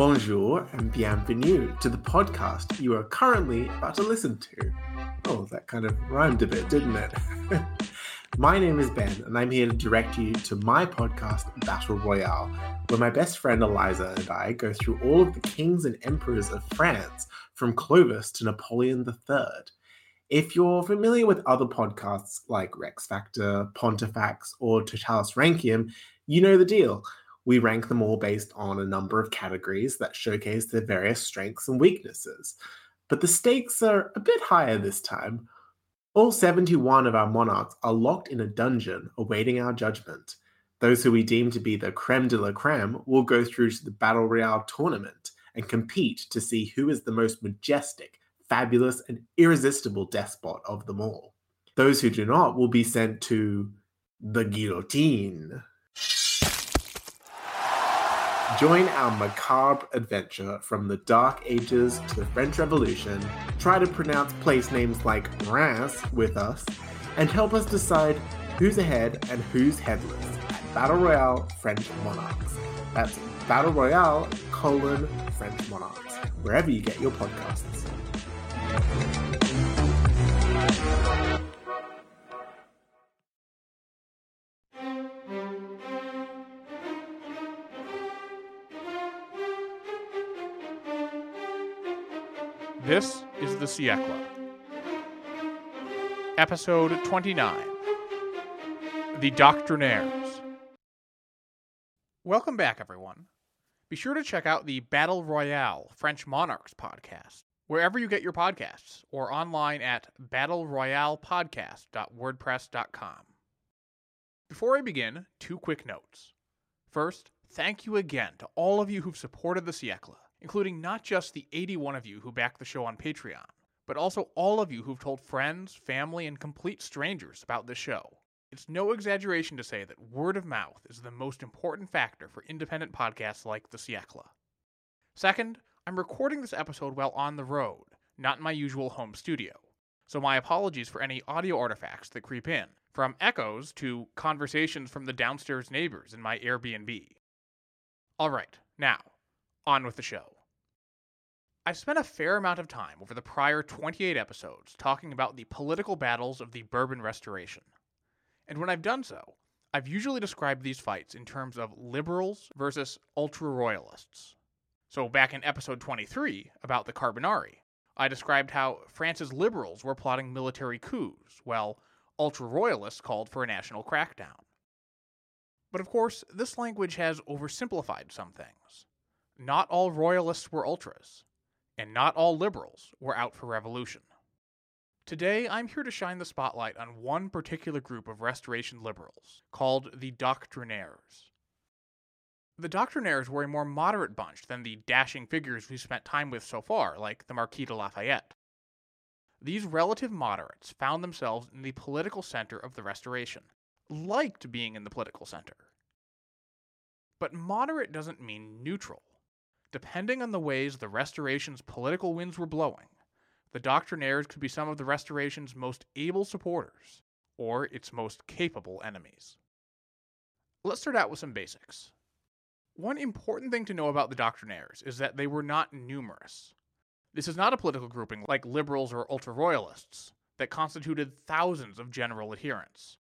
Bonjour and bienvenue to the podcast you are currently about to listen to. Oh, that kind of rhymed a bit, didn't it? my name is Ben, and I'm here to direct you to my podcast, Battle Royale, where my best friend Eliza and I go through all of the kings and emperors of France, from Clovis to Napoleon III. If you're familiar with other podcasts like Rex Factor, Pontifex, or Totalus Rankium, you know the deal. We rank them all based on a number of categories that showcase their various strengths and weaknesses. But the stakes are a bit higher this time. All 71 of our monarchs are locked in a dungeon awaiting our judgment. Those who we deem to be the creme de la creme will go through to the Battle Royale tournament and compete to see who is the most majestic, fabulous, and irresistible despot of them all. Those who do not will be sent to the guillotine. Join our macabre adventure from the Dark Ages to the French Revolution. Try to pronounce place names like Reims with us, and help us decide who's ahead and who's headless at Battle Royale French Monarchs. That's Battle Royale colon French Monarchs, wherever you get your podcasts. This is the Siècle. Episode 29 The Doctrinaires. Welcome back, everyone. Be sure to check out the Battle Royale French Monarchs podcast, wherever you get your podcasts, or online at battleroyalepodcast.wordpress.com. Before I begin, two quick notes. First, thank you again to all of you who've supported the Siècle including not just the 81 of you who back the show on Patreon, but also all of you who've told friends, family, and complete strangers about the show. It's no exaggeration to say that word of mouth is the most important factor for independent podcasts like The Siècle. Second, I'm recording this episode while on the road, not in my usual home studio, so my apologies for any audio artifacts that creep in, from echoes to conversations from the downstairs neighbors in my Airbnb. Alright, now, on with the show. I've spent a fair amount of time over the prior 28 episodes talking about the political battles of the Bourbon Restoration. And when I've done so, I've usually described these fights in terms of liberals versus ultra royalists. So, back in episode 23 about the Carbonari, I described how France's liberals were plotting military coups, while ultra royalists called for a national crackdown. But of course, this language has oversimplified some things not all royalists were ultras, and not all liberals were out for revolution. Today, I'm here to shine the spotlight on one particular group of restoration liberals, called the Doctrinaires. The Doctrinaires were a more moderate bunch than the dashing figures we've spent time with so far, like the Marquis de Lafayette. These relative moderates found themselves in the political center of the Restoration, liked being in the political center. But moderate doesn't mean neutral. Depending on the ways the Restoration's political winds were blowing, the Doctrinaires could be some of the Restoration's most able supporters, or its most capable enemies. Let's start out with some basics. One important thing to know about the Doctrinaires is that they were not numerous. This is not a political grouping like liberals or ultra royalists that constituted thousands of general adherents.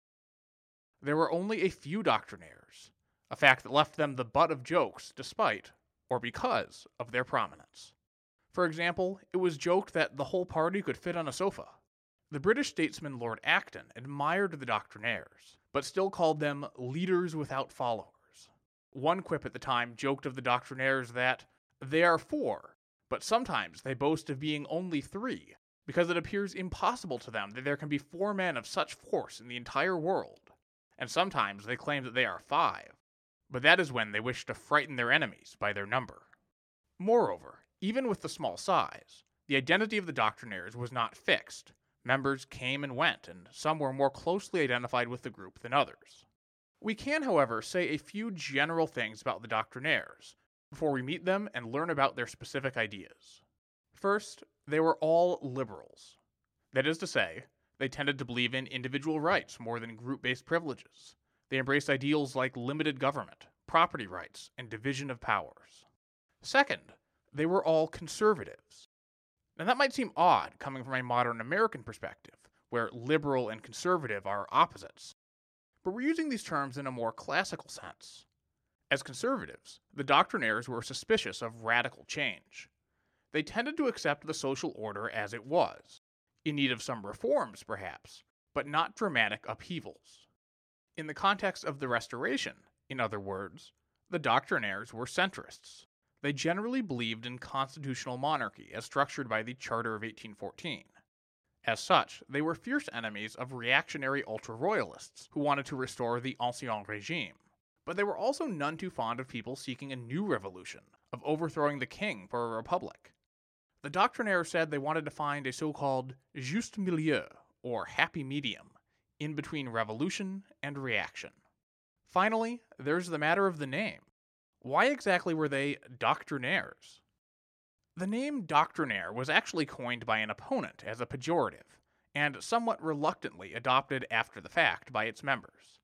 There were only a few Doctrinaires, a fact that left them the butt of jokes despite or because of their prominence. For example, it was joked that the whole party could fit on a sofa. The British statesman Lord Acton admired the Doctrinaires, but still called them leaders without followers. One quip at the time joked of the Doctrinaires that they are four, but sometimes they boast of being only three, because it appears impossible to them that there can be four men of such force in the entire world. And sometimes they claim that they are five, but that is when they wish to frighten their enemies by their number. Moreover, even with the small size, the identity of the doctrinaires was not fixed. Members came and went, and some were more closely identified with the group than others. We can, however, say a few general things about the doctrinaires before we meet them and learn about their specific ideas. First, they were all liberals. That is to say, they tended to believe in individual rights more than group based privileges. They embraced ideals like limited government, property rights, and division of powers. Second, they were all conservatives. Now, that might seem odd coming from a modern American perspective, where liberal and conservative are opposites. But we're using these terms in a more classical sense. As conservatives, the doctrinaires were suspicious of radical change. They tended to accept the social order as it was, in need of some reforms, perhaps, but not dramatic upheavals. In the context of the Restoration, in other words, the doctrinaires were centrists. They generally believed in constitutional monarchy as structured by the Charter of 1814. As such, they were fierce enemies of reactionary ultra royalists who wanted to restore the Ancien Regime. But they were also none too fond of people seeking a new revolution, of overthrowing the king for a republic. The doctrinaires said they wanted to find a so called juste milieu, or happy medium, in between revolution and reaction. Finally, there's the matter of the name. Why exactly were they doctrinaires? The name doctrinaire was actually coined by an opponent as a pejorative, and somewhat reluctantly adopted after the fact by its members.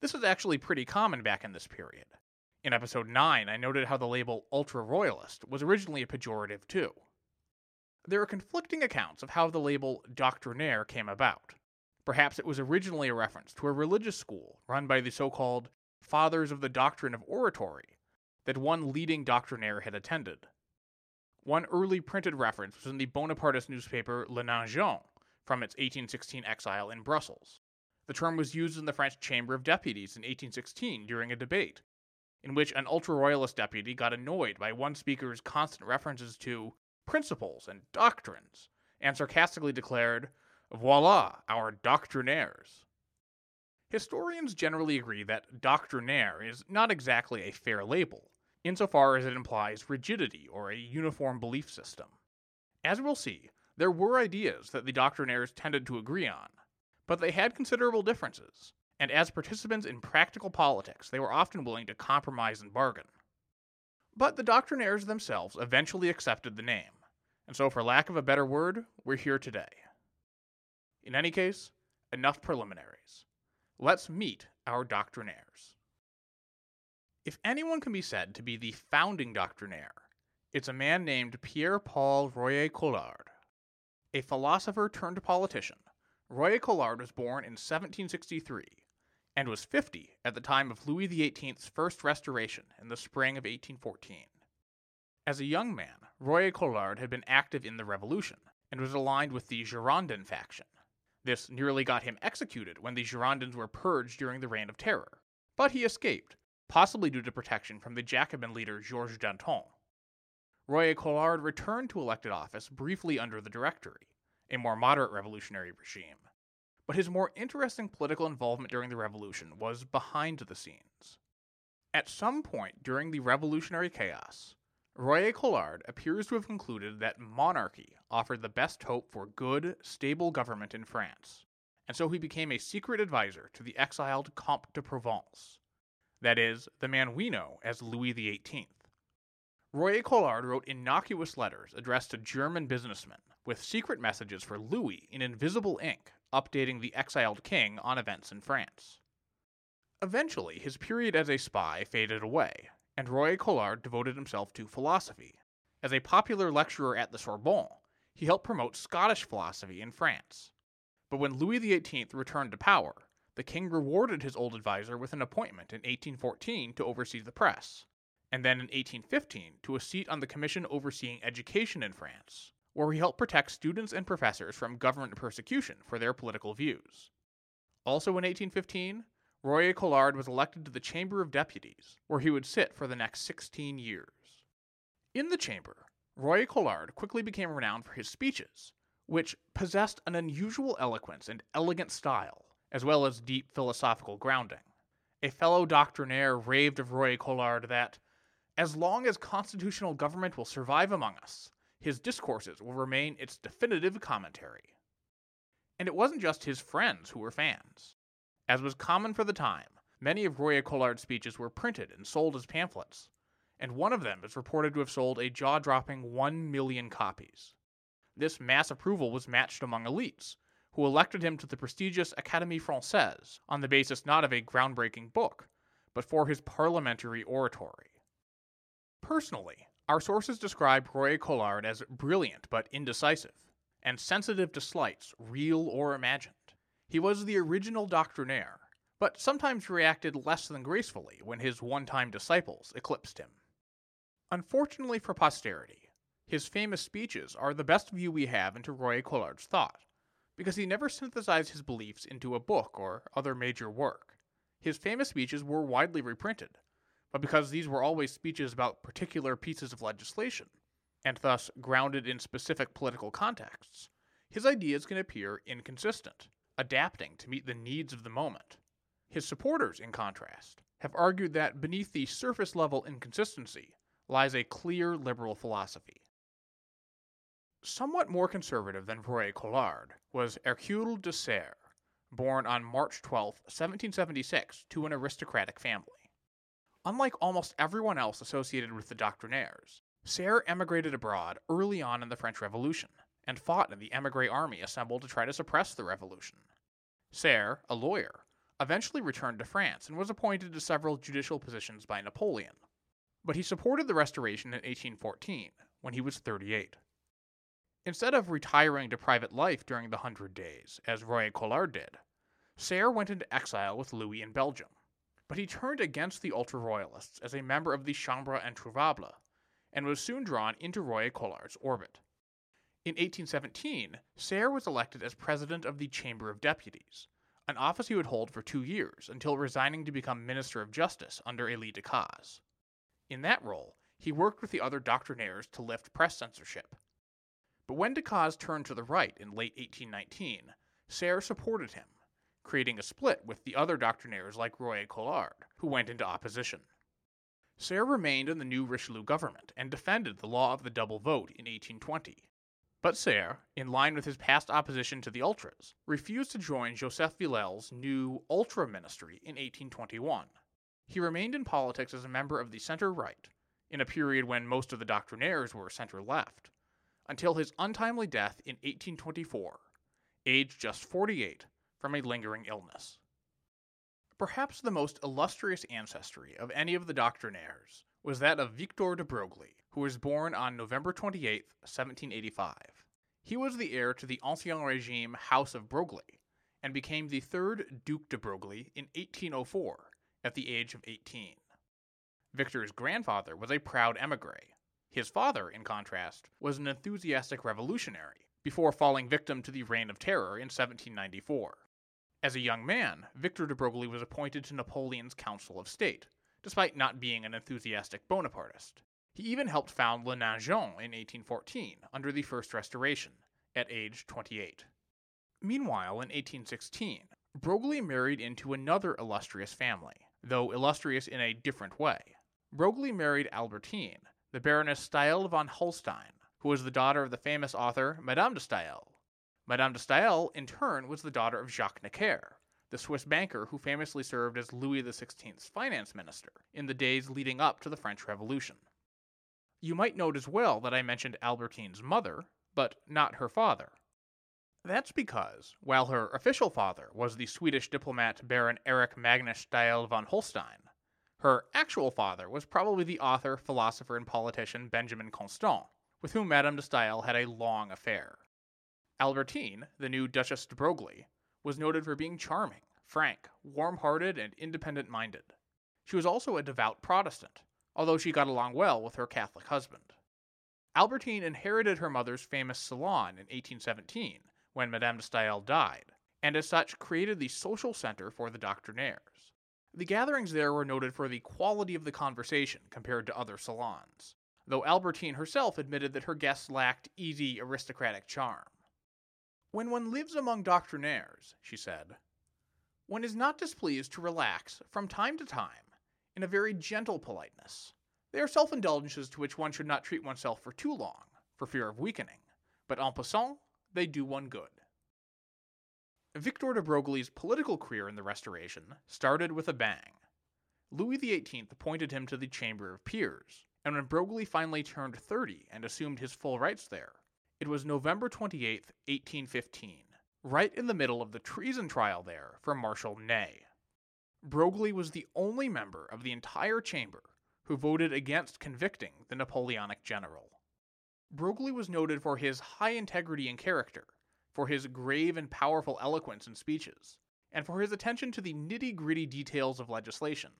This was actually pretty common back in this period. In episode 9, I noted how the label ultra royalist was originally a pejorative too. There are conflicting accounts of how the label doctrinaire came about. Perhaps it was originally a reference to a religious school run by the so called Fathers of the Doctrine of Oratory that one leading doctrinaire had attended. One early printed reference was in the Bonapartist newspaper Le Nation from its 1816 exile in Brussels. The term was used in the French Chamber of Deputies in 1816 during a debate, in which an ultra royalist deputy got annoyed by one speaker's constant references to principles and doctrines, and sarcastically declared, Voila, our doctrinaires. Historians generally agree that doctrinaire is not exactly a fair label, insofar as it implies rigidity or a uniform belief system. As we'll see, there were ideas that the doctrinaires tended to agree on, but they had considerable differences, and as participants in practical politics, they were often willing to compromise and bargain. But the doctrinaires themselves eventually accepted the name, and so, for lack of a better word, we're here today. In any case, enough preliminaries. Let's meet our doctrinaires. If anyone can be said to be the founding doctrinaire, it's a man named Pierre Paul Royer Collard. A philosopher turned politician, Royer Collard was born in 1763 and was 50 at the time of Louis XVIII's first restoration in the spring of 1814. As a young man, Royer Collard had been active in the Revolution and was aligned with the Girondin faction. This nearly got him executed when the Girondins were purged during the Reign of Terror, but he escaped, possibly due to protection from the Jacobin leader Georges Danton. Royer Collard returned to elected office briefly under the Directory, a more moderate revolutionary regime, but his more interesting political involvement during the revolution was behind the scenes. At some point during the revolutionary chaos, Royer Collard appears to have concluded that monarchy offered the best hope for good, stable government in France, and so he became a secret advisor to the exiled Comte de Provence, that is, the man we know as Louis XVIII. Royer Collard wrote innocuous letters addressed to German businessmen, with secret messages for Louis in invisible ink, updating the exiled king on events in France. Eventually, his period as a spy faded away, and Royer Collard devoted himself to philosophy. As a popular lecturer at the Sorbonne, he helped promote Scottish philosophy in France. But when Louis XVIII returned to power, the king rewarded his old adviser with an appointment in 1814 to oversee the press, and then in 1815 to a seat on the commission overseeing education in France, where he helped protect students and professors from government persecution for their political views. Also in 1815, Royer Collard was elected to the Chamber of Deputies, where he would sit for the next 16 years. In the chamber, Royer Collard quickly became renowned for his speeches, which possessed an unusual eloquence and elegant style, as well as deep philosophical grounding. A fellow doctrinaire raved of Royer Collard that, as long as constitutional government will survive among us, his discourses will remain its definitive commentary. And it wasn't just his friends who were fans. As was common for the time, many of Royer Collard's speeches were printed and sold as pamphlets, and one of them is reported to have sold a jaw dropping 1 million copies. This mass approval was matched among elites, who elected him to the prestigious Académie Française on the basis not of a groundbreaking book, but for his parliamentary oratory. Personally, Our sources describe Royer Collard as brilliant but indecisive, and sensitive to slights, real or imagined. He was the original doctrinaire, but sometimes reacted less than gracefully when his one time disciples eclipsed him. Unfortunately for posterity, his famous speeches are the best view we have into Royer Collard's thought, because he never synthesized his beliefs into a book or other major work. His famous speeches were widely reprinted, but because these were always speeches about particular pieces of legislation, and thus grounded in specific political contexts, his ideas can appear inconsistent, adapting to meet the needs of the moment. His supporters, in contrast, have argued that beneath the surface level inconsistency lies a clear liberal philosophy. Somewhat more conservative than Royer Collard was Hercule de Serre, born on March 12, 1776, to an aristocratic family. Unlike almost everyone else associated with the Doctrinaires, Serre emigrated abroad early on in the French Revolution and fought in the emigre army assembled to try to suppress the revolution. Serre, a lawyer, eventually returned to France and was appointed to several judicial positions by Napoleon. But he supported the Restoration in 1814, when he was 38. Instead of retiring to private life during the Hundred Days, as Royer Collard did, Serre went into exile with Louis in Belgium but he turned against the ultra royalists as a member of the Chambre Introuvable and was soon drawn into Royer Collard's orbit. In 1817, Serre was elected as president of the Chamber of Deputies, an office he would hold for two years until resigning to become Minister of Justice under Elie Decazes. In that role, he worked with the other doctrinaires to lift press censorship. But when Decazes turned to the right in late 1819, Serre supported him creating a split with the other doctrinaires like Royer Collard, who went into opposition. Serre remained in the new Richelieu government and defended the law of the double vote in 1820. But Serre, in line with his past opposition to the Ultras, refused to join Joseph Villèle's new Ultra ministry in 1821. He remained in politics as a member of the center right, in a period when most of the doctrinaires were center left, until his untimely death in 1824, aged just 48, from a lingering illness. Perhaps the most illustrious ancestry of any of the doctrinaires was that of Victor de Broglie, who was born on November 28, 1785. He was the heir to the Ancien Regime House of Broglie and became the third Duc de Broglie in 1804 at the age of 18. Victor's grandfather was a proud emigre. His father, in contrast, was an enthusiastic revolutionary before falling victim to the Reign of Terror in 1794. As a young man, Victor de Broglie was appointed to Napoleon's Council of State, despite not being an enthusiastic Bonapartist. He even helped found Le Nation in 1814, under the First Restoration, at age 28. Meanwhile, in 1816, Broglie married into another illustrious family, though illustrious in a different way. Broglie married Albertine, the Baroness Stael von Holstein, who was the daughter of the famous author Madame de Stael, Madame de Stael, in turn, was the daughter of Jacques Necker, the Swiss banker who famously served as Louis XVI's finance minister in the days leading up to the French Revolution. You might note as well that I mentioned Albertine's mother, but not her father. That's because, while her official father was the Swedish diplomat Baron Erich Magnus Stael von Holstein, her actual father was probably the author, philosopher, and politician Benjamin Constant, with whom Madame de Stael had a long affair. Albertine, the new Duchess de Broglie, was noted for being charming, frank, warm hearted, and independent minded. She was also a devout Protestant, although she got along well with her Catholic husband. Albertine inherited her mother's famous salon in 1817 when Madame de Stael died, and as such created the social center for the doctrinaires. The gatherings there were noted for the quality of the conversation compared to other salons, though Albertine herself admitted that her guests lacked easy aristocratic charm. When one lives among doctrinaires, she said, one is not displeased to relax from time to time in a very gentle politeness. They are self indulgences to which one should not treat oneself for too long, for fear of weakening, but en passant, they do one good. Victor de Broglie's political career in the Restoration started with a bang. Louis XVIII appointed him to the Chamber of Peers, and when Broglie finally turned 30 and assumed his full rights there, it was November 28, 1815, right in the middle of the treason trial there for Marshal Ney. Broglie was the only member of the entire chamber who voted against convicting the Napoleonic general. Broglie was noted for his high integrity and character, for his grave and powerful eloquence in speeches, and for his attention to the nitty gritty details of legislation,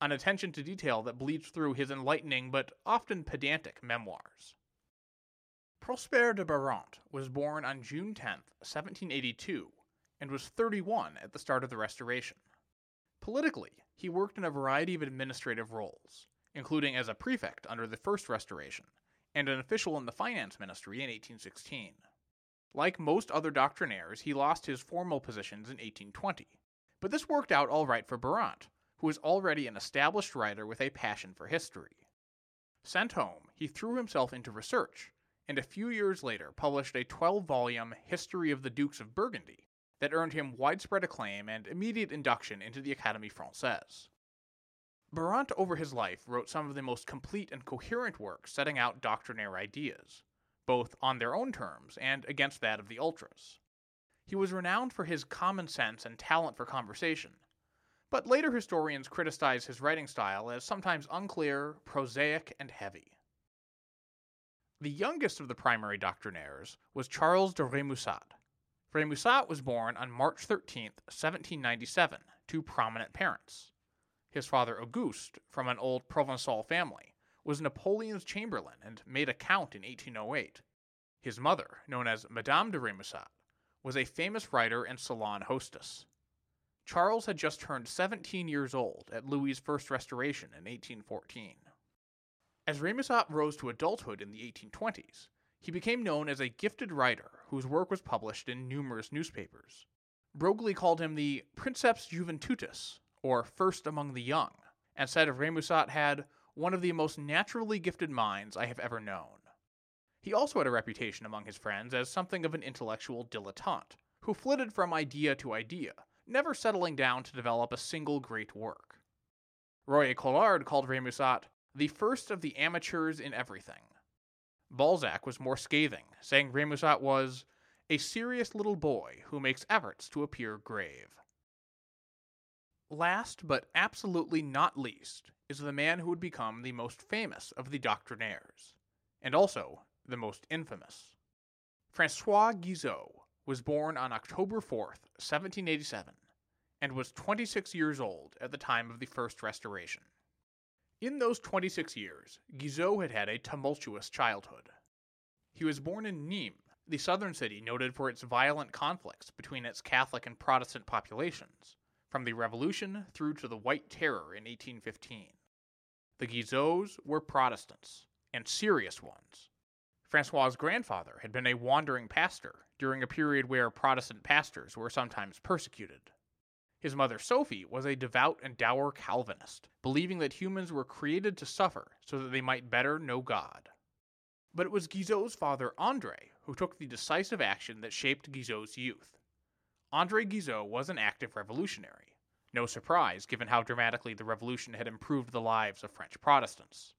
an attention to detail that bleeds through his enlightening but often pedantic memoirs. Prosper de Barante was born on June 10, 1782, and was 31 at the start of the Restoration. Politically, he worked in a variety of administrative roles, including as a prefect under the First Restoration and an official in the Finance Ministry in 1816. Like most other doctrinaires, he lost his formal positions in 1820, but this worked out all right for Barante, who was already an established writer with a passion for history. Sent home, he threw himself into research, and a few years later published a 12 volume History of the Dukes of Burgundy that earned him widespread acclaim and immediate induction into the Académie Française. Barante, over his life, wrote some of the most complete and coherent works setting out doctrinaire ideas, both on their own terms and against that of the ultras. He was renowned for his common sense and talent for conversation, but later historians criticize his writing style as sometimes unclear, prosaic, and heavy. The youngest of the primary doctrinaires was Charles de Rémusat was born on March 13, 1797, to prominent parents. His father Auguste, from an old Provençal family, was Napoleon's chamberlain and made a count in 1808. His mother, known as Madame de Rémusat, was a famous writer and salon hostess. Charles had just turned 17 years old at Louis's first restoration in 1814. As Rémusat rose to adulthood in the 1820s, he became known as a gifted writer whose work was published in numerous newspapers. Broglie called him the Princeps Juventutis, or First Among the Young, and said of Rémusat had one of the most naturally gifted minds I have ever known. He also had a reputation among his friends as something of an intellectual dilettante, who flitted from idea to idea, never settling down to develop a single great work. Royer Collard called Rémusat the first of the amateurs in everything. Balzac was more scathing, saying Rémusat was a serious little boy who makes efforts to appear grave. Last but absolutely not least is the man who would become the most famous of the doctrinaires, and also the most infamous. Francois Guizot was born on October 4th, 1787, and was 26 years old at the time of the First Restoration. In those 26 years, Guizot had had a tumultuous childhood. He was born in Nîmes, the southern city noted for its violent conflicts between its Catholic and Protestant populations, from the Revolution through to the White Terror in 1815. The Guizots were Protestants, and serious ones. Francois's grandfather had been a wandering pastor during a period where Protestant pastors were sometimes persecuted. His mother Sophie was a devout and dour Calvinist, believing that humans were created to suffer so that they might better know God. But it was Guizot's father Andre who took the decisive action that shaped Guizot's youth. Andre Guizot was an active revolutionary. No surprise, given how dramatically the revolution had improved the lives of French Protestants.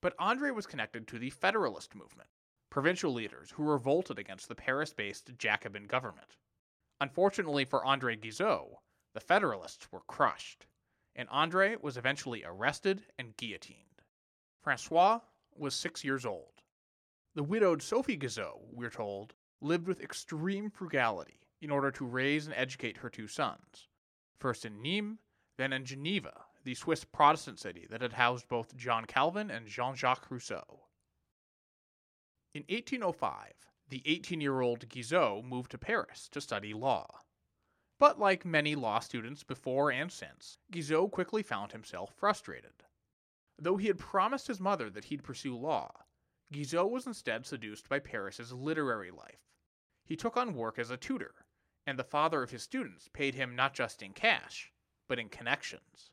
But Andre was connected to the Federalist movement, provincial leaders who revolted against the Paris based Jacobin government. Unfortunately for Andre Guizot, the Federalists were crushed, and Andre was eventually arrested and guillotined. Francois was six years old. The widowed Sophie Guizot, we're told, lived with extreme frugality in order to raise and educate her two sons, first in Nîmes, then in Geneva, the Swiss Protestant city that had housed both John Calvin and Jean Jacques Rousseau. In 1805, the 18 year old Guizot moved to Paris to study law. But like many law students before and since, Guizot quickly found himself frustrated. Though he had promised his mother that he'd pursue law, Guizot was instead seduced by Paris's literary life. He took on work as a tutor, and the father of his students paid him not just in cash, but in connections.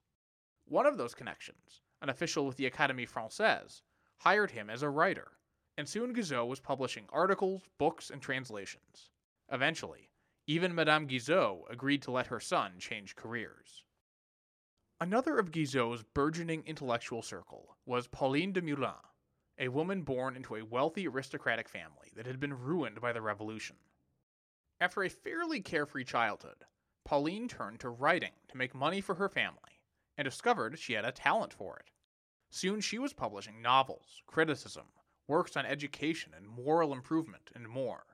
One of those connections, an official with the Académie Française, hired him as a writer, and soon Guizot was publishing articles, books, and translations. Eventually, even Madame Guizot agreed to let her son change careers. Another of Guizot's burgeoning intellectual circle was Pauline de Meulan, a woman born into a wealthy aristocratic family that had been ruined by the Revolution. After a fairly carefree childhood, Pauline turned to writing to make money for her family and discovered she had a talent for it. Soon she was publishing novels, criticism, works on education and moral improvement, and more.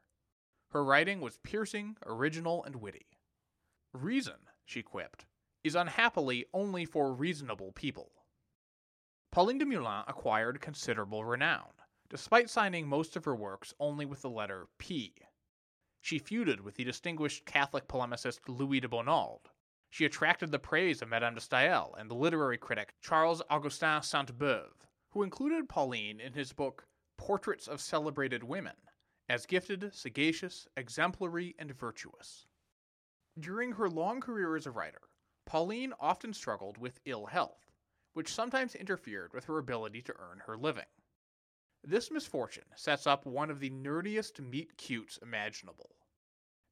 Her writing was piercing, original, and witty. Reason, she quipped, is unhappily only for reasonable people. Pauline de Meulan acquired considerable renown, despite signing most of her works only with the letter P. She feuded with the distinguished Catholic polemicist Louis de Bonald. She attracted the praise of Madame de Stael and the literary critic Charles Augustin Sainte Beuve, who included Pauline in his book Portraits of Celebrated Women as gifted, sagacious, exemplary, and virtuous. During her long career as a writer, Pauline often struggled with ill health, which sometimes interfered with her ability to earn her living. This misfortune sets up one of the nerdiest meet cutes imaginable.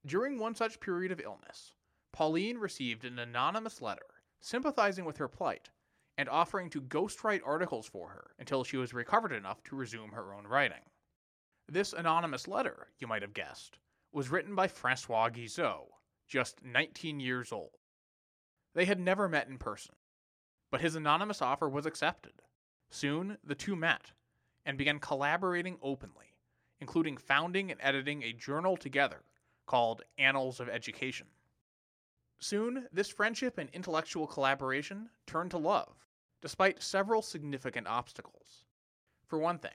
During one such period of illness, Pauline received an anonymous letter sympathizing with her plight and offering to ghostwrite articles for her until she was recovered enough to resume her own writing. This anonymous letter, you might have guessed, was written by Francois Guizot, just 19 years old. They had never met in person, but his anonymous offer was accepted. Soon, the two met and began collaborating openly, including founding and editing a journal together called Annals of Education. Soon, this friendship and intellectual collaboration turned to love, despite several significant obstacles. For one thing,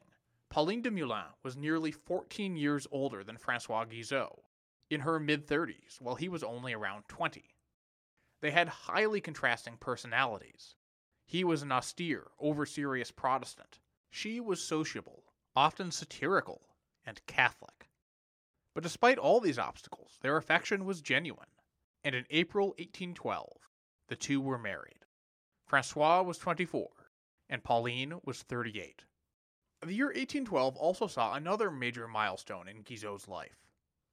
Pauline de Meulan was nearly 14 years older than Francois Guizot, in her mid 30s, while he was only around 20. They had highly contrasting personalities. He was an austere, over serious Protestant. She was sociable, often satirical, and Catholic. But despite all these obstacles, their affection was genuine, and in April 1812, the two were married. Francois was 24, and Pauline was 38. The year 1812 also saw another major milestone in Guizot's life.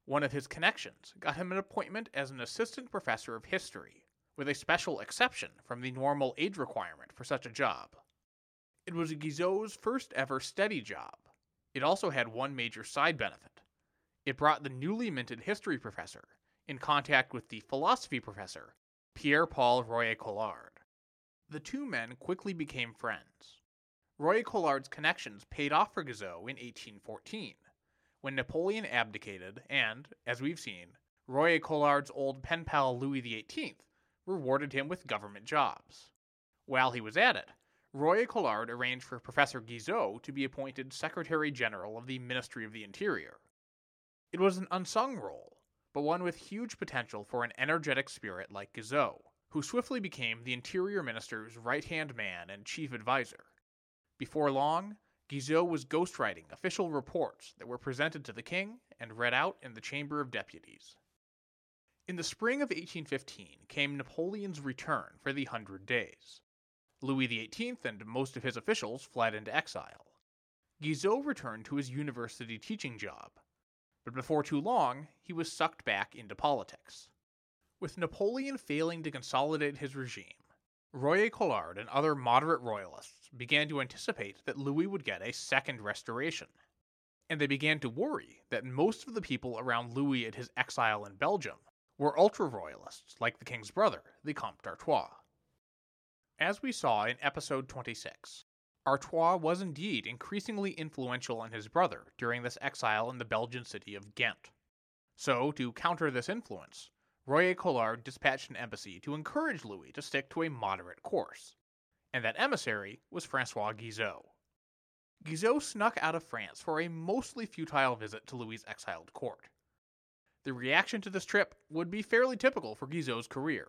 One of his connections got him an appointment as an assistant professor of history, with a special exception from the normal age requirement for such a job. It was Guizot's first ever steady job. It also had one major side benefit. It brought the newly minted history professor in contact with the philosophy professor, Pierre Paul Royer Collard. The two men quickly became friends. Royer Collard's connections paid off for Guizot in 1814, when Napoleon abdicated and, as we've seen, Royer Collard's old pen pal Louis XVIII rewarded him with government jobs. While he was at it, Royer Collard arranged for Professor Guizot to be appointed Secretary General of the Ministry of the Interior. It was an unsung role, but one with huge potential for an energetic spirit like Guizot, who swiftly became the Interior Minister's right hand man and chief advisor. Before long, Guizot was ghostwriting official reports that were presented to the king and read out in the Chamber of Deputies. In the spring of 1815 came Napoleon's return for the Hundred Days. Louis XVIII and most of his officials fled into exile. Guizot returned to his university teaching job, but before too long he was sucked back into politics. With Napoleon failing to consolidate his regime, Royer Collard and other moderate royalists began to anticipate that Louis would get a second restoration. And they began to worry that most of the people around Louis at his exile in Belgium were ultra royalists like the king's brother, the Comte d'Artois. As we saw in episode 26, Artois was indeed increasingly influential on his brother during this exile in the Belgian city of Ghent. So, to counter this influence, Royer Collard dispatched an embassy to encourage Louis to stick to a moderate course, and that emissary was Francois Guizot. Guizot snuck out of France for a mostly futile visit to Louis's exiled court. The reaction to this trip would be fairly typical for Guizot's career.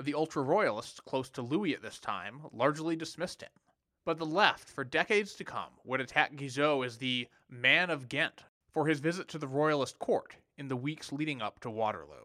The ultra royalists close to Louis at this time largely dismissed him, but the left for decades to come would attack Guizot as the man of Ghent for his visit to the royalist court in the weeks leading up to Waterloo.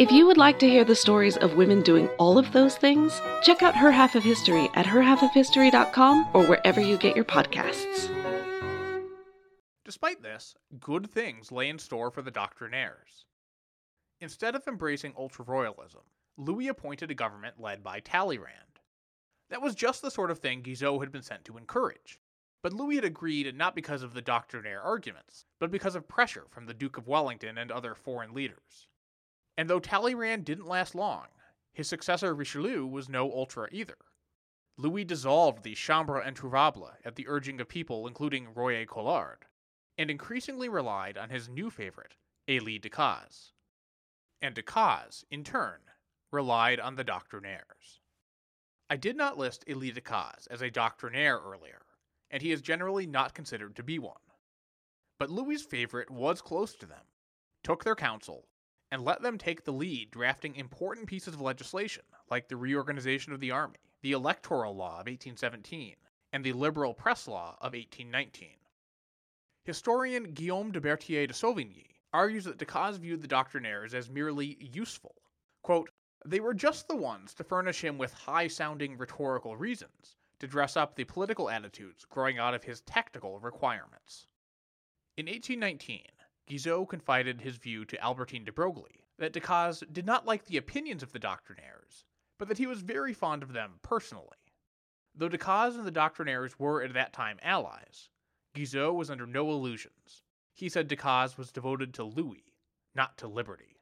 If you would like to hear the stories of women doing all of those things, check out Her Half of History at herhalfofhistory.com or wherever you get your podcasts. Despite this, good things lay in store for the doctrinaires. Instead of embracing ultra royalism, Louis appointed a government led by Talleyrand. That was just the sort of thing Guizot had been sent to encourage. But Louis had agreed not because of the doctrinaire arguments, but because of pressure from the Duke of Wellington and other foreign leaders. And though Talleyrand didn't last long, his successor Richelieu was no ultra either. Louis dissolved the Chambre Introuvable at the urging of people including Royer Collard, and increasingly relied on his new favorite, Élie Decazes. And Decazes, in turn, relied on the doctrinaires. I did not list Élie Decazes as a doctrinaire earlier, and he is generally not considered to be one. But Louis's favorite was close to them, took their counsel, and let them take the lead drafting important pieces of legislation like the reorganization of the army, the Electoral Law of 1817, and the Liberal Press Law of 1819. Historian Guillaume de Bertier de Sauvigny argues that Decazes viewed the doctrinaires as merely useful. Quote, they were just the ones to furnish him with high sounding rhetorical reasons to dress up the political attitudes growing out of his tactical requirements. In 1819, Guizot confided his view to Albertine de Broglie that Decazes did not like the opinions of the doctrinaires, but that he was very fond of them personally. Though Decazes and the doctrinaires were at that time allies, Guizot was under no illusions. He said Decazes was devoted to Louis, not to liberty.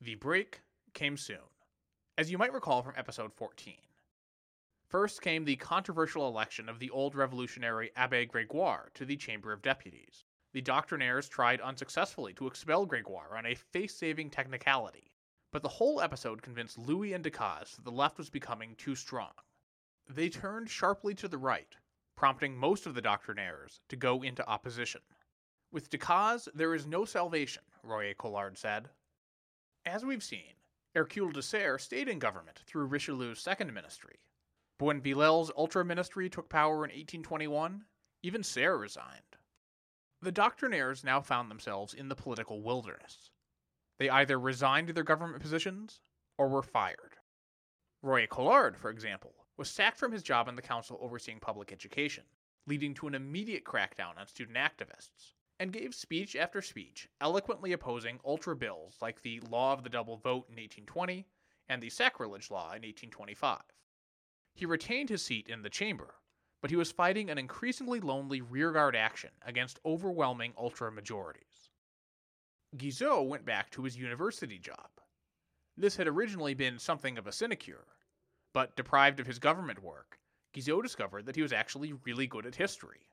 The break came soon, as you might recall from episode 14. First came the controversial election of the old revolutionary Abbe Gregoire to the Chamber of Deputies. The doctrinaires tried unsuccessfully to expel Gregoire on a face saving technicality, but the whole episode convinced Louis and Decazes that the left was becoming too strong. They turned sharply to the right, prompting most of the doctrinaires to go into opposition. With Decazes, there is no salvation, Royer Collard said. As we've seen, Hercule de Serre stayed in government through Richelieu's second ministry. But when Villèle's ultra ministry took power in 1821, even Serre resigned. The doctrinaires now found themselves in the political wilderness. They either resigned their government positions or were fired. Royer Collard, for example, was sacked from his job in the council overseeing public education, leading to an immediate crackdown on student activists, and gave speech after speech eloquently opposing ultra bills like the Law of the Double Vote in 1820 and the Sacrilege Law in 1825. He retained his seat in the chamber, but he was fighting an increasingly lonely rearguard action against overwhelming ultra majorities. Guizot went back to his university job. This had originally been something of a sinecure, but deprived of his government work, Guizot discovered that he was actually really good at history.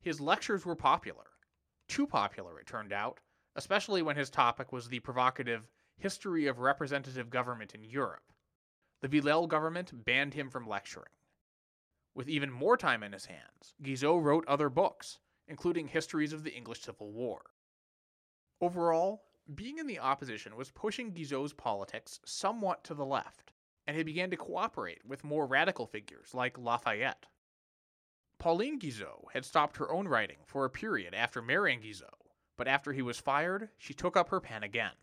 His lectures were popular, too popular, it turned out, especially when his topic was the provocative History of Representative Government in Europe. The Villèle government banned him from lecturing. With even more time in his hands, Guizot wrote other books, including histories of the English Civil War. Overall, being in the opposition was pushing Guizot's politics somewhat to the left, and he began to cooperate with more radical figures like Lafayette. Pauline Guizot had stopped her own writing for a period after marrying Guizot, but after he was fired, she took up her pen again.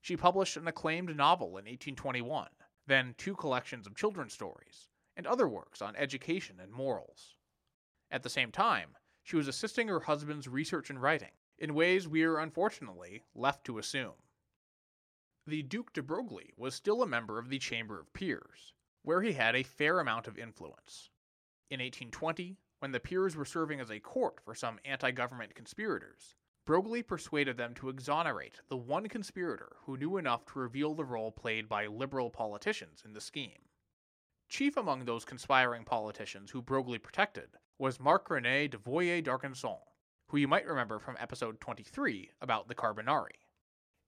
She published an acclaimed novel in 1821, then two collections of children's stories, and other works on education and morals. At the same time, she was assisting her husband's research and writing in ways we are unfortunately left to assume. The Duc de Broglie was still a member of the Chamber of Peers, where he had a fair amount of influence. In 1820, when the peers were serving as a court for some anti government conspirators, Broglie persuaded them to exonerate the one conspirator who knew enough to reveal the role played by liberal politicians in the scheme. Chief among those conspiring politicians who Broglie protected was Marc René de Voyer d'Argenson, who you might remember from episode 23 about the Carbonari.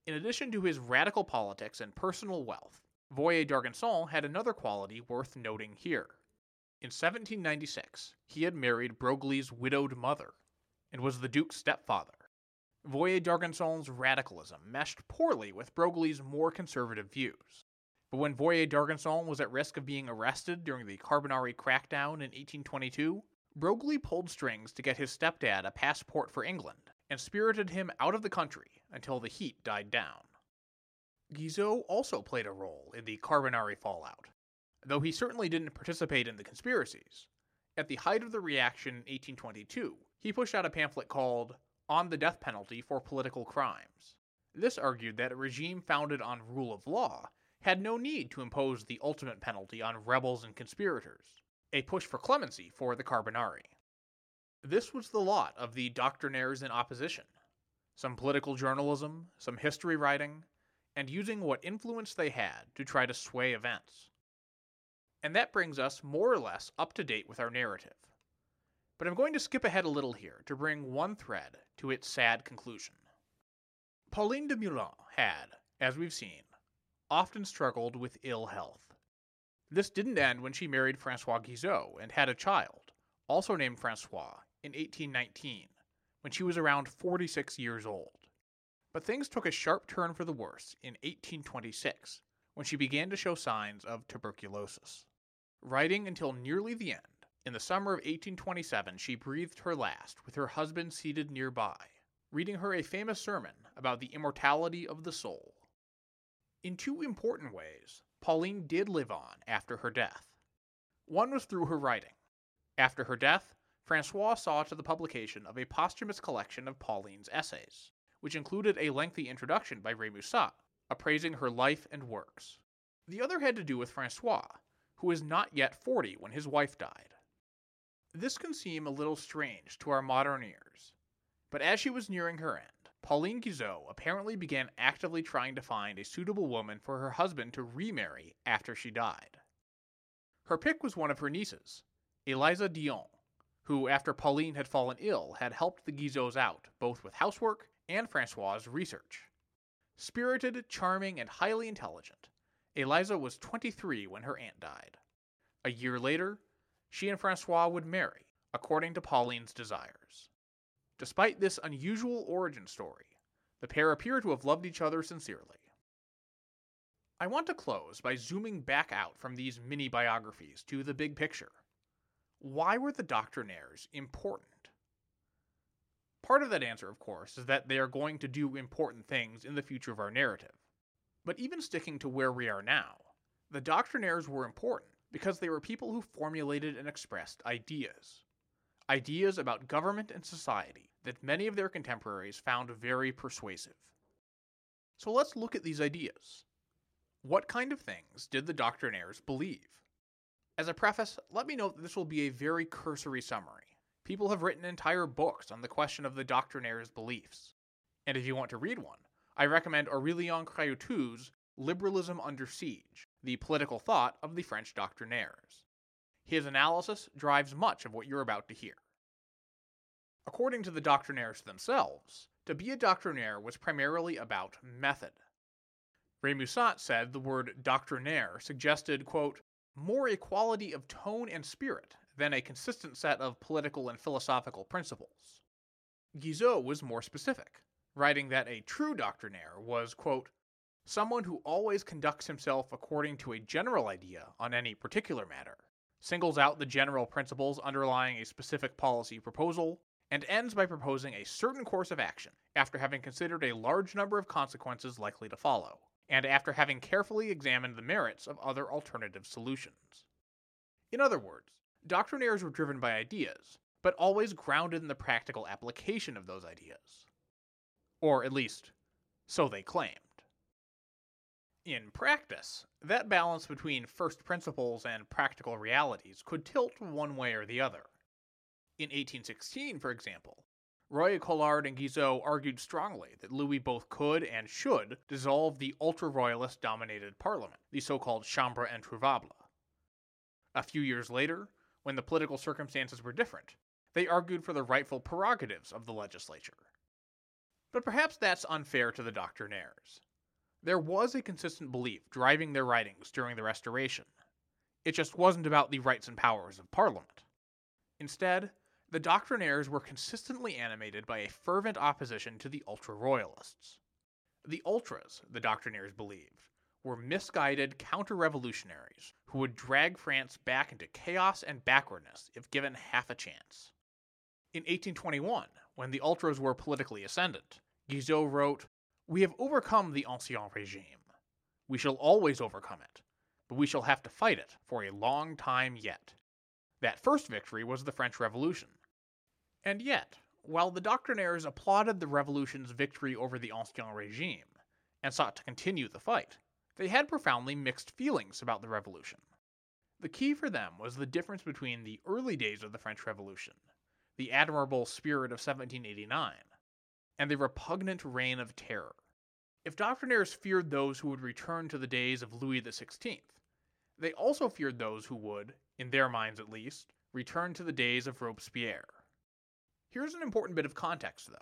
In addition to his radical politics and personal wealth, Voyer d'Argenson had another quality worth noting here. In 1796, he had married Broglie's widowed mother and was the Duke's stepfather. Voyer d'Argenson's radicalism meshed poorly with Broglie's more conservative views. But when Voyer d'Argenson was at risk of being arrested during the Carbonari crackdown in 1822, Broglie pulled strings to get his stepdad a passport for England and spirited him out of the country until the heat died down. Guizot also played a role in the Carbonari fallout, though he certainly didn't participate in the conspiracies. At the height of the reaction in 1822, He pushed out a pamphlet called On the Death Penalty for Political Crimes. This argued that a regime founded on rule of law had no need to impose the ultimate penalty on rebels and conspirators, a push for clemency for the Carbonari. This was the lot of the doctrinaires in opposition some political journalism, some history writing, and using what influence they had to try to sway events. And that brings us more or less up to date with our narrative. But I'm going to skip ahead a little here to bring one thread to its sad conclusion. Pauline de Meulan had, as we've seen, often struggled with ill health. This didn't end when she married Francois Guizot and had a child, also named Francois, in 1819, when she was around 46 years old. But things took a sharp turn for the worse in 1826, when she began to show signs of tuberculosis. Writing until nearly the end, in the summer of 1827 she breathed her last with her husband seated nearby, reading her a famous sermon about the immortality of the soul. In two important ways, Pauline did live on after her death. One was through her writing. After her death, Francois saw to the publication of a posthumous collection of Pauline's essays, which included a lengthy introduction by Remusat, appraising her life and works. The other had to do with Francois, who was not yet 40 when his wife died. This can seem a little strange to our modern ears, but as she was nearing her end, Pauline Guizot apparently began actively trying to find a suitable woman for her husband to remarry after she died. Her pick was one of her nieces, Eliza Dillon, who, after Pauline had fallen ill, had helped the Guizots out both with housework and Francois's research. Spirited, charming, and highly intelligent, Eliza was 23 when her aunt died. A year later, she and Francois would marry, according to Pauline's desires. Despite this unusual origin story, the pair appear to have loved each other sincerely. I want to close by zooming back out from these mini biographies to the big picture. Why were the doctrinaires important? Part of that answer, of course, is that they are going to do important things in the future of our narrative. But even sticking to where we are now, the doctrinaires were important because they were people who formulated and expressed ideas. Ideas about government and society that many of their contemporaries found very persuasive. So let's look at these ideas. What kind of things did the doctrinaires believe? As a preface, let me note that this will be a very cursory summary. People have written entire books on the question of the doctrinaires' beliefs. And if you want to read one, I recommend Aurelian Craiutu's Liberalism Under Siege, the political thought of the French doctrinaires. His analysis drives much of what you're about to hear. According to the doctrinaires themselves, to be a doctrinaire was primarily about method. Remusat said the word doctrinaire suggested, quote, more equality of tone and spirit than a consistent set of political and philosophical principles. Guizot was more specific, writing that a true doctrinaire was, quote, someone who always conducts himself according to a general idea on any particular matter, singles out the general principles underlying a specific policy proposal, and ends by proposing a certain course of action after having considered a large number of consequences likely to follow, and after having carefully examined the merits of other alternative solutions. In other words, doctrinaires were driven by ideas, but always grounded in the practical application of those ideas. Or at least, so they claimed. In practice, that balance between first principles and practical realities could tilt one way or the other. In 1816, for example, Royer Collard and Guizot argued strongly that Louis both could and should dissolve the ultra royalist dominated parliament, the so called Chambre introuvable. A few years later, when the political circumstances were different, they argued for the rightful prerogatives of the legislature. But perhaps that's unfair to the doctrinaires. There was a consistent belief driving their writings during the Restoration. It just wasn't about the rights and powers of Parliament. Instead, the doctrinaires were consistently animated by a fervent opposition to the ultra royalists. The ultras, the doctrinaires believed, were misguided counter revolutionaries who would drag France back into chaos and backwardness if given half a chance. In 1821, when the ultras were politically ascendant, Guizot wrote, We have overcome the Ancien Regime. We shall always overcome it, but we shall have to fight it for a long time yet. That first victory was the French Revolution, And yet, while the doctrinaires applauded the revolution's victory over the Ancien Regime and sought to continue the fight, they had profoundly mixed feelings about the revolution. The key for them was the difference between the early days of the French Revolution, the admirable spirit of 1789, and the repugnant reign of terror. If doctrinaires feared those who would return to the days of Louis XVI, they also feared those who would, in their minds at least, return to the days of Robespierre. Here's an important bit of context, though.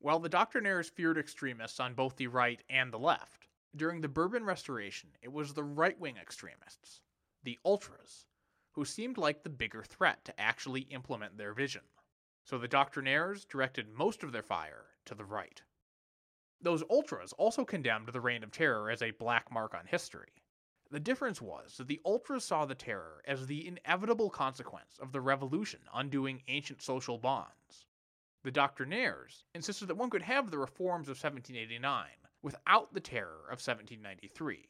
While the doctrinaires feared extremists on both the right and the left, during the Bourbon Restoration it was the right wing extremists, the ultras, who seemed like the bigger threat to actually implement their vision. So the doctrinaires directed most of their fire to the right. Those ultras also condemned the Reign of Terror as a black mark on history. The difference was that the ultras saw the terror as the inevitable consequence of the revolution undoing ancient social bonds. The doctrinaires insisted that one could have the reforms of 1789 without the terror of 1793.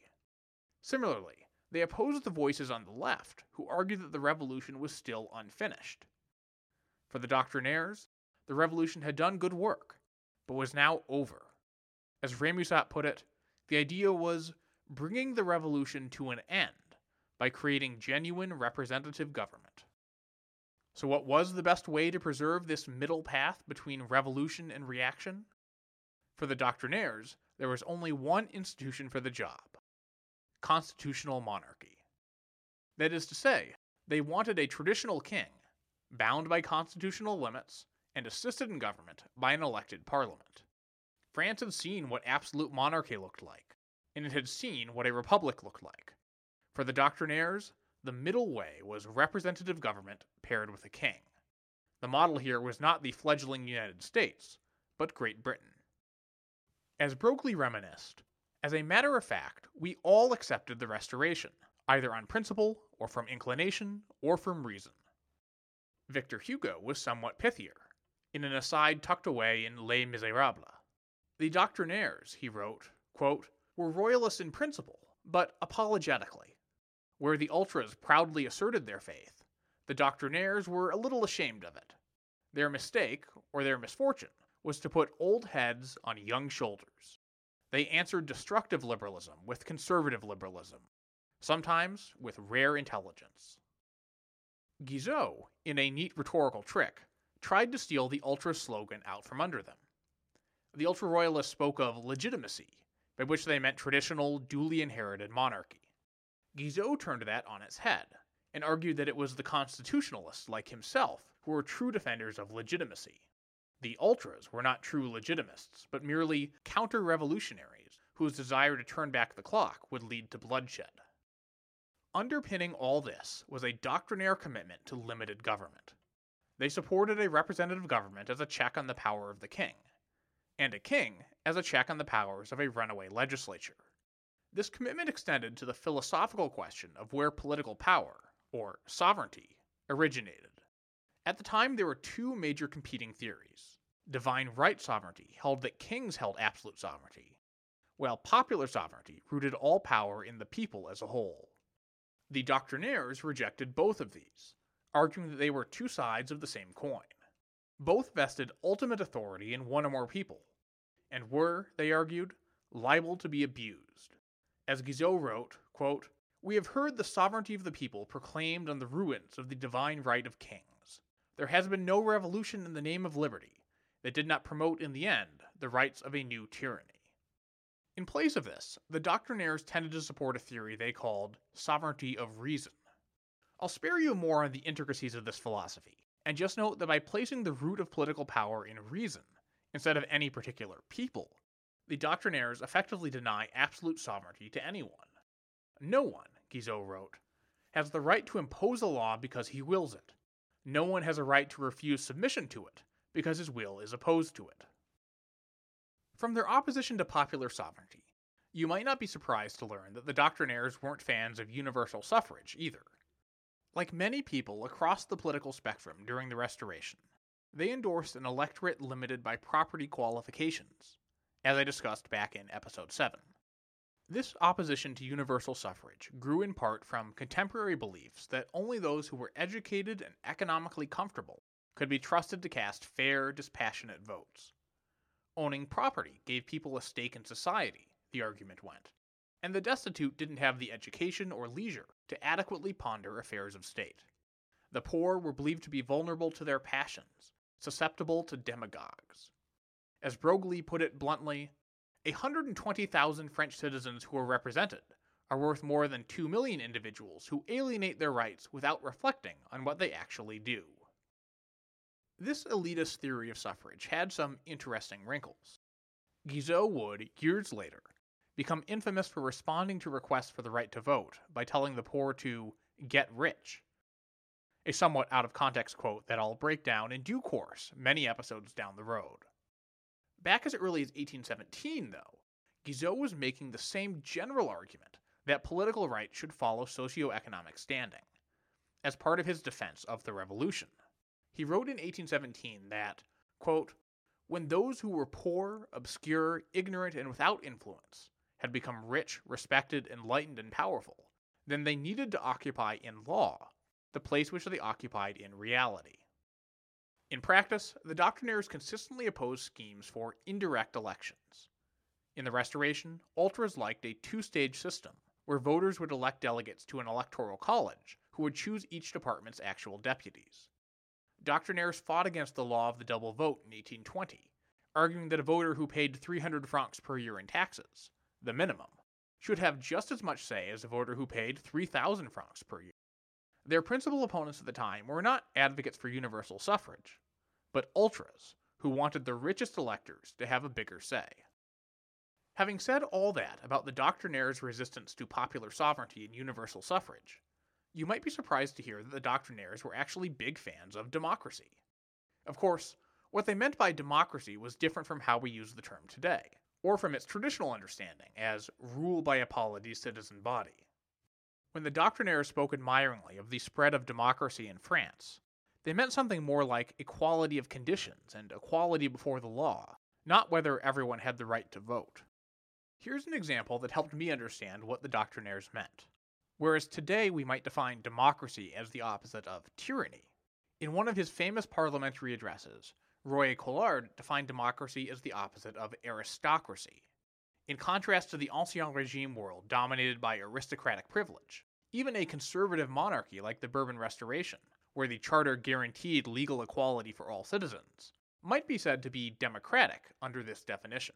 Similarly, they opposed the voices on the left who argued that the revolution was still unfinished. For the doctrinaires, the revolution had done good work, but was now over. As Remusat put it, the idea was bringing the revolution to an end by creating genuine representative government. So, what was the best way to preserve this middle path between revolution and reaction? For the doctrinaires, there was only one institution for the job constitutional monarchy. That is to say, they wanted a traditional king, bound by constitutional limits and assisted in government by an elected parliament. France had seen what absolute monarchy looked like, and it had seen what a republic looked like. For the doctrinaires, the middle way was representative government paired with a king. The model here was not the fledgling United States, but Great Britain. As Broglie reminisced, as a matter of fact, we all accepted the Restoration, either on principle, or from inclination, or from reason. Victor Hugo was somewhat pithier, in an aside tucked away in Les Miserables. The doctrinaires, he wrote, quote, were royalists in principle, but apologetically. Where the ultras proudly asserted their faith, the doctrinaires were a little ashamed of it. Their mistake, or their misfortune, was to put old heads on young shoulders. They answered destructive liberalism with conservative liberalism, sometimes with rare intelligence. Guizot, in a neat rhetorical trick, tried to steal the ultra slogan out from under them. The ultra royalists spoke of legitimacy, by which they meant traditional, duly inherited monarchy. Guizot turned that on its head, and argued that it was the constitutionalists like himself who were true defenders of legitimacy. The ultras were not true legitimists, but merely counter revolutionaries whose desire to turn back the clock would lead to bloodshed. Underpinning all this was a doctrinaire commitment to limited government. They supported a representative government as a check on the power of the king, and a king as a check on the powers of a runaway legislature. This commitment extended to the philosophical question of where political power, or sovereignty, originated. At the time, there were two major competing theories. Divine right sovereignty held that kings held absolute sovereignty, while popular sovereignty rooted all power in the people as a whole. The doctrinaires rejected both of these, arguing that they were two sides of the same coin. Both vested ultimate authority in one or more people, and were, they argued, liable to be abused. As Guizot wrote, quote, We have heard the sovereignty of the people proclaimed on the ruins of the divine right of kings. There has been no revolution in the name of liberty that did not promote in the end the rights of a new tyranny. In place of this, the doctrinaires tended to support a theory they called sovereignty of reason. I'll spare you more on the intricacies of this philosophy, and just note that by placing the root of political power in reason, instead of any particular people, the doctrinaires effectively deny absolute sovereignty to anyone. No one, Guizot wrote, has the right to impose a law because he wills it. No one has a right to refuse submission to it because his will is opposed to it. From their opposition to popular sovereignty, you might not be surprised to learn that the doctrinaires weren't fans of universal suffrage either. Like many people across the political spectrum during the Restoration, they endorsed an electorate limited by property qualifications, as I discussed back in episode 7. This opposition to universal suffrage grew in part from contemporary beliefs that only those who were educated and economically comfortable could be trusted to cast fair, dispassionate votes. Owning property gave people a stake in society, the argument went, and the destitute didn't have the education or leisure to adequately ponder affairs of state. The poor were believed to be vulnerable to their passions, susceptible to demagogues. As Broglie put it bluntly, 120,000 French citizens who are represented are worth more than 2 million individuals who alienate their rights without reflecting on what they actually do. This elitist theory of suffrage had some interesting wrinkles. Guizot would, years later, become infamous for responding to requests for the right to vote by telling the poor to get rich. A somewhat out of context quote that I'll break down in due course, many episodes down the road. Back as early as 1817, though, Guizot was making the same general argument that political right should follow socioeconomic standing, as part of his defense of the revolution. He wrote in 1817 that, quote, when those who were poor, obscure, ignorant, and without influence had become rich, respected, enlightened, and powerful, then they needed to occupy in law the place which they occupied in reality. In practice, the doctrinaires consistently opposed schemes for indirect elections. In the Restoration, ultras liked a two stage system where voters would elect delegates to an electoral college who would choose each department's actual deputies. Doctrinaires fought against the law of the double vote in 1820, arguing that a voter who paid 300 francs per year in taxes, the minimum, should have just as much say as the voter who paid 3,000 francs per year. Their principal opponents at the time were not advocates for universal suffrage, but ultras who wanted the richest electors to have a bigger say. Having said all that about the doctrinaires' resistance to popular sovereignty and universal suffrage, you might be surprised to hear that the doctrinaires were actually big fans of democracy. Of course, what they meant by democracy was different from how we use the term today, or from its traditional understanding as rule by a polity citizen body. When the doctrinaires spoke admiringly of the spread of democracy in France, they meant something more like equality of conditions and equality before the law, not whether everyone had the right to vote. Here's an example that helped me understand what the doctrinaires meant. Whereas today we might define democracy as the opposite of tyranny, in one of his famous parliamentary addresses, Royer Collard defined democracy as the opposite of aristocracy. In contrast to the Ancien Regime world dominated by aristocratic privilege, even a conservative monarchy like the Bourbon Restoration, where the charter guaranteed legal equality for all citizens, might be said to be democratic under this definition.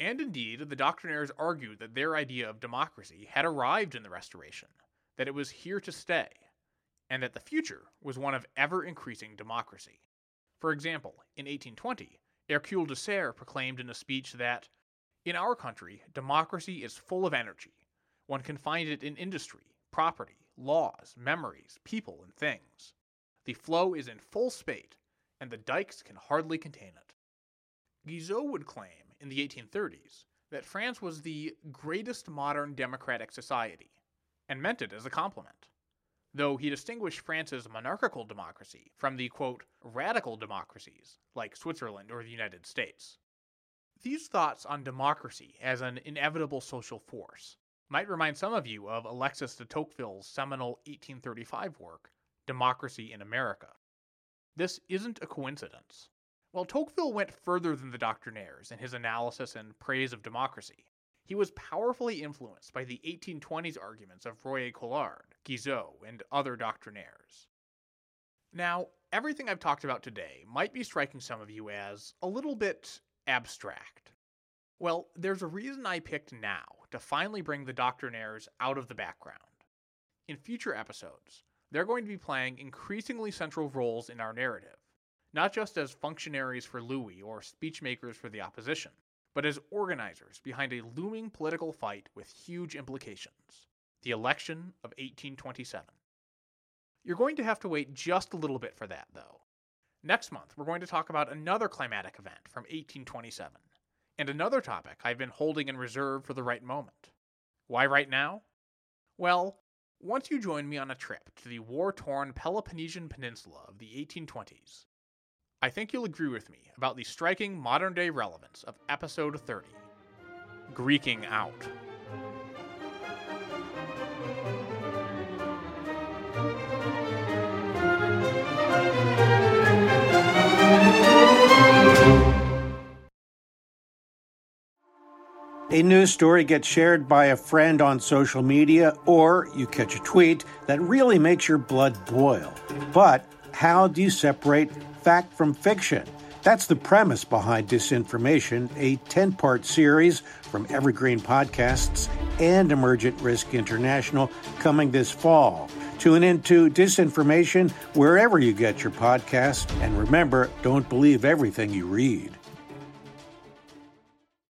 And indeed, the doctrinaires argued that their idea of democracy had arrived in the Restoration, that it was here to stay, and that the future was one of ever increasing democracy. For example, in 1820, Hercule de Serre proclaimed in a speech that, in our country, democracy is full of energy. One can find it in industry, property, laws, memories, people, and things. The flow is in full spate, and the dikes can hardly contain it. Guizot would claim in the 1830s that France was the greatest modern democratic society, and meant it as a compliment. Though he distinguished France's monarchical democracy from the quote, radical democracies like Switzerland or the United States. These thoughts on democracy as an inevitable social force might remind some of you of Alexis de Tocqueville's seminal 1835 work, Democracy in America. This isn't a coincidence. While Tocqueville went further than the doctrinaires in his analysis and praise of democracy, he was powerfully influenced by the 1820s arguments of Royer Collard, Guizot, and other doctrinaires. Now, everything I've talked about today might be striking some of you as a little bit abstract. Well, there's a reason I picked now to finally bring the doctrinaires out of the background. In future episodes, they're going to be playing increasingly central roles in our narrative not just as functionaries for Louis or speechmakers for the opposition, but as organizers behind a looming political fight with huge implications the election of 1827. You're going to have to wait just a little bit for that, though. Next month, we're going to talk about another climatic event from 1827, and another topic I've been holding in reserve for the right moment. Why right now? Well, once you join me on a trip to the war torn Peloponnesian Peninsula of the 1820s, I think you'll agree with me about the striking modern day relevance of episode 30 Greeking Out. A news story gets shared by a friend on social media, or you catch a tweet that really makes your blood boil. But how do you separate fact from fiction? That's the premise behind Disinformation, a 10 part series from Evergreen Podcasts and Emergent Risk International coming this fall. Tune into Disinformation wherever you get your podcasts, and remember don't believe everything you read.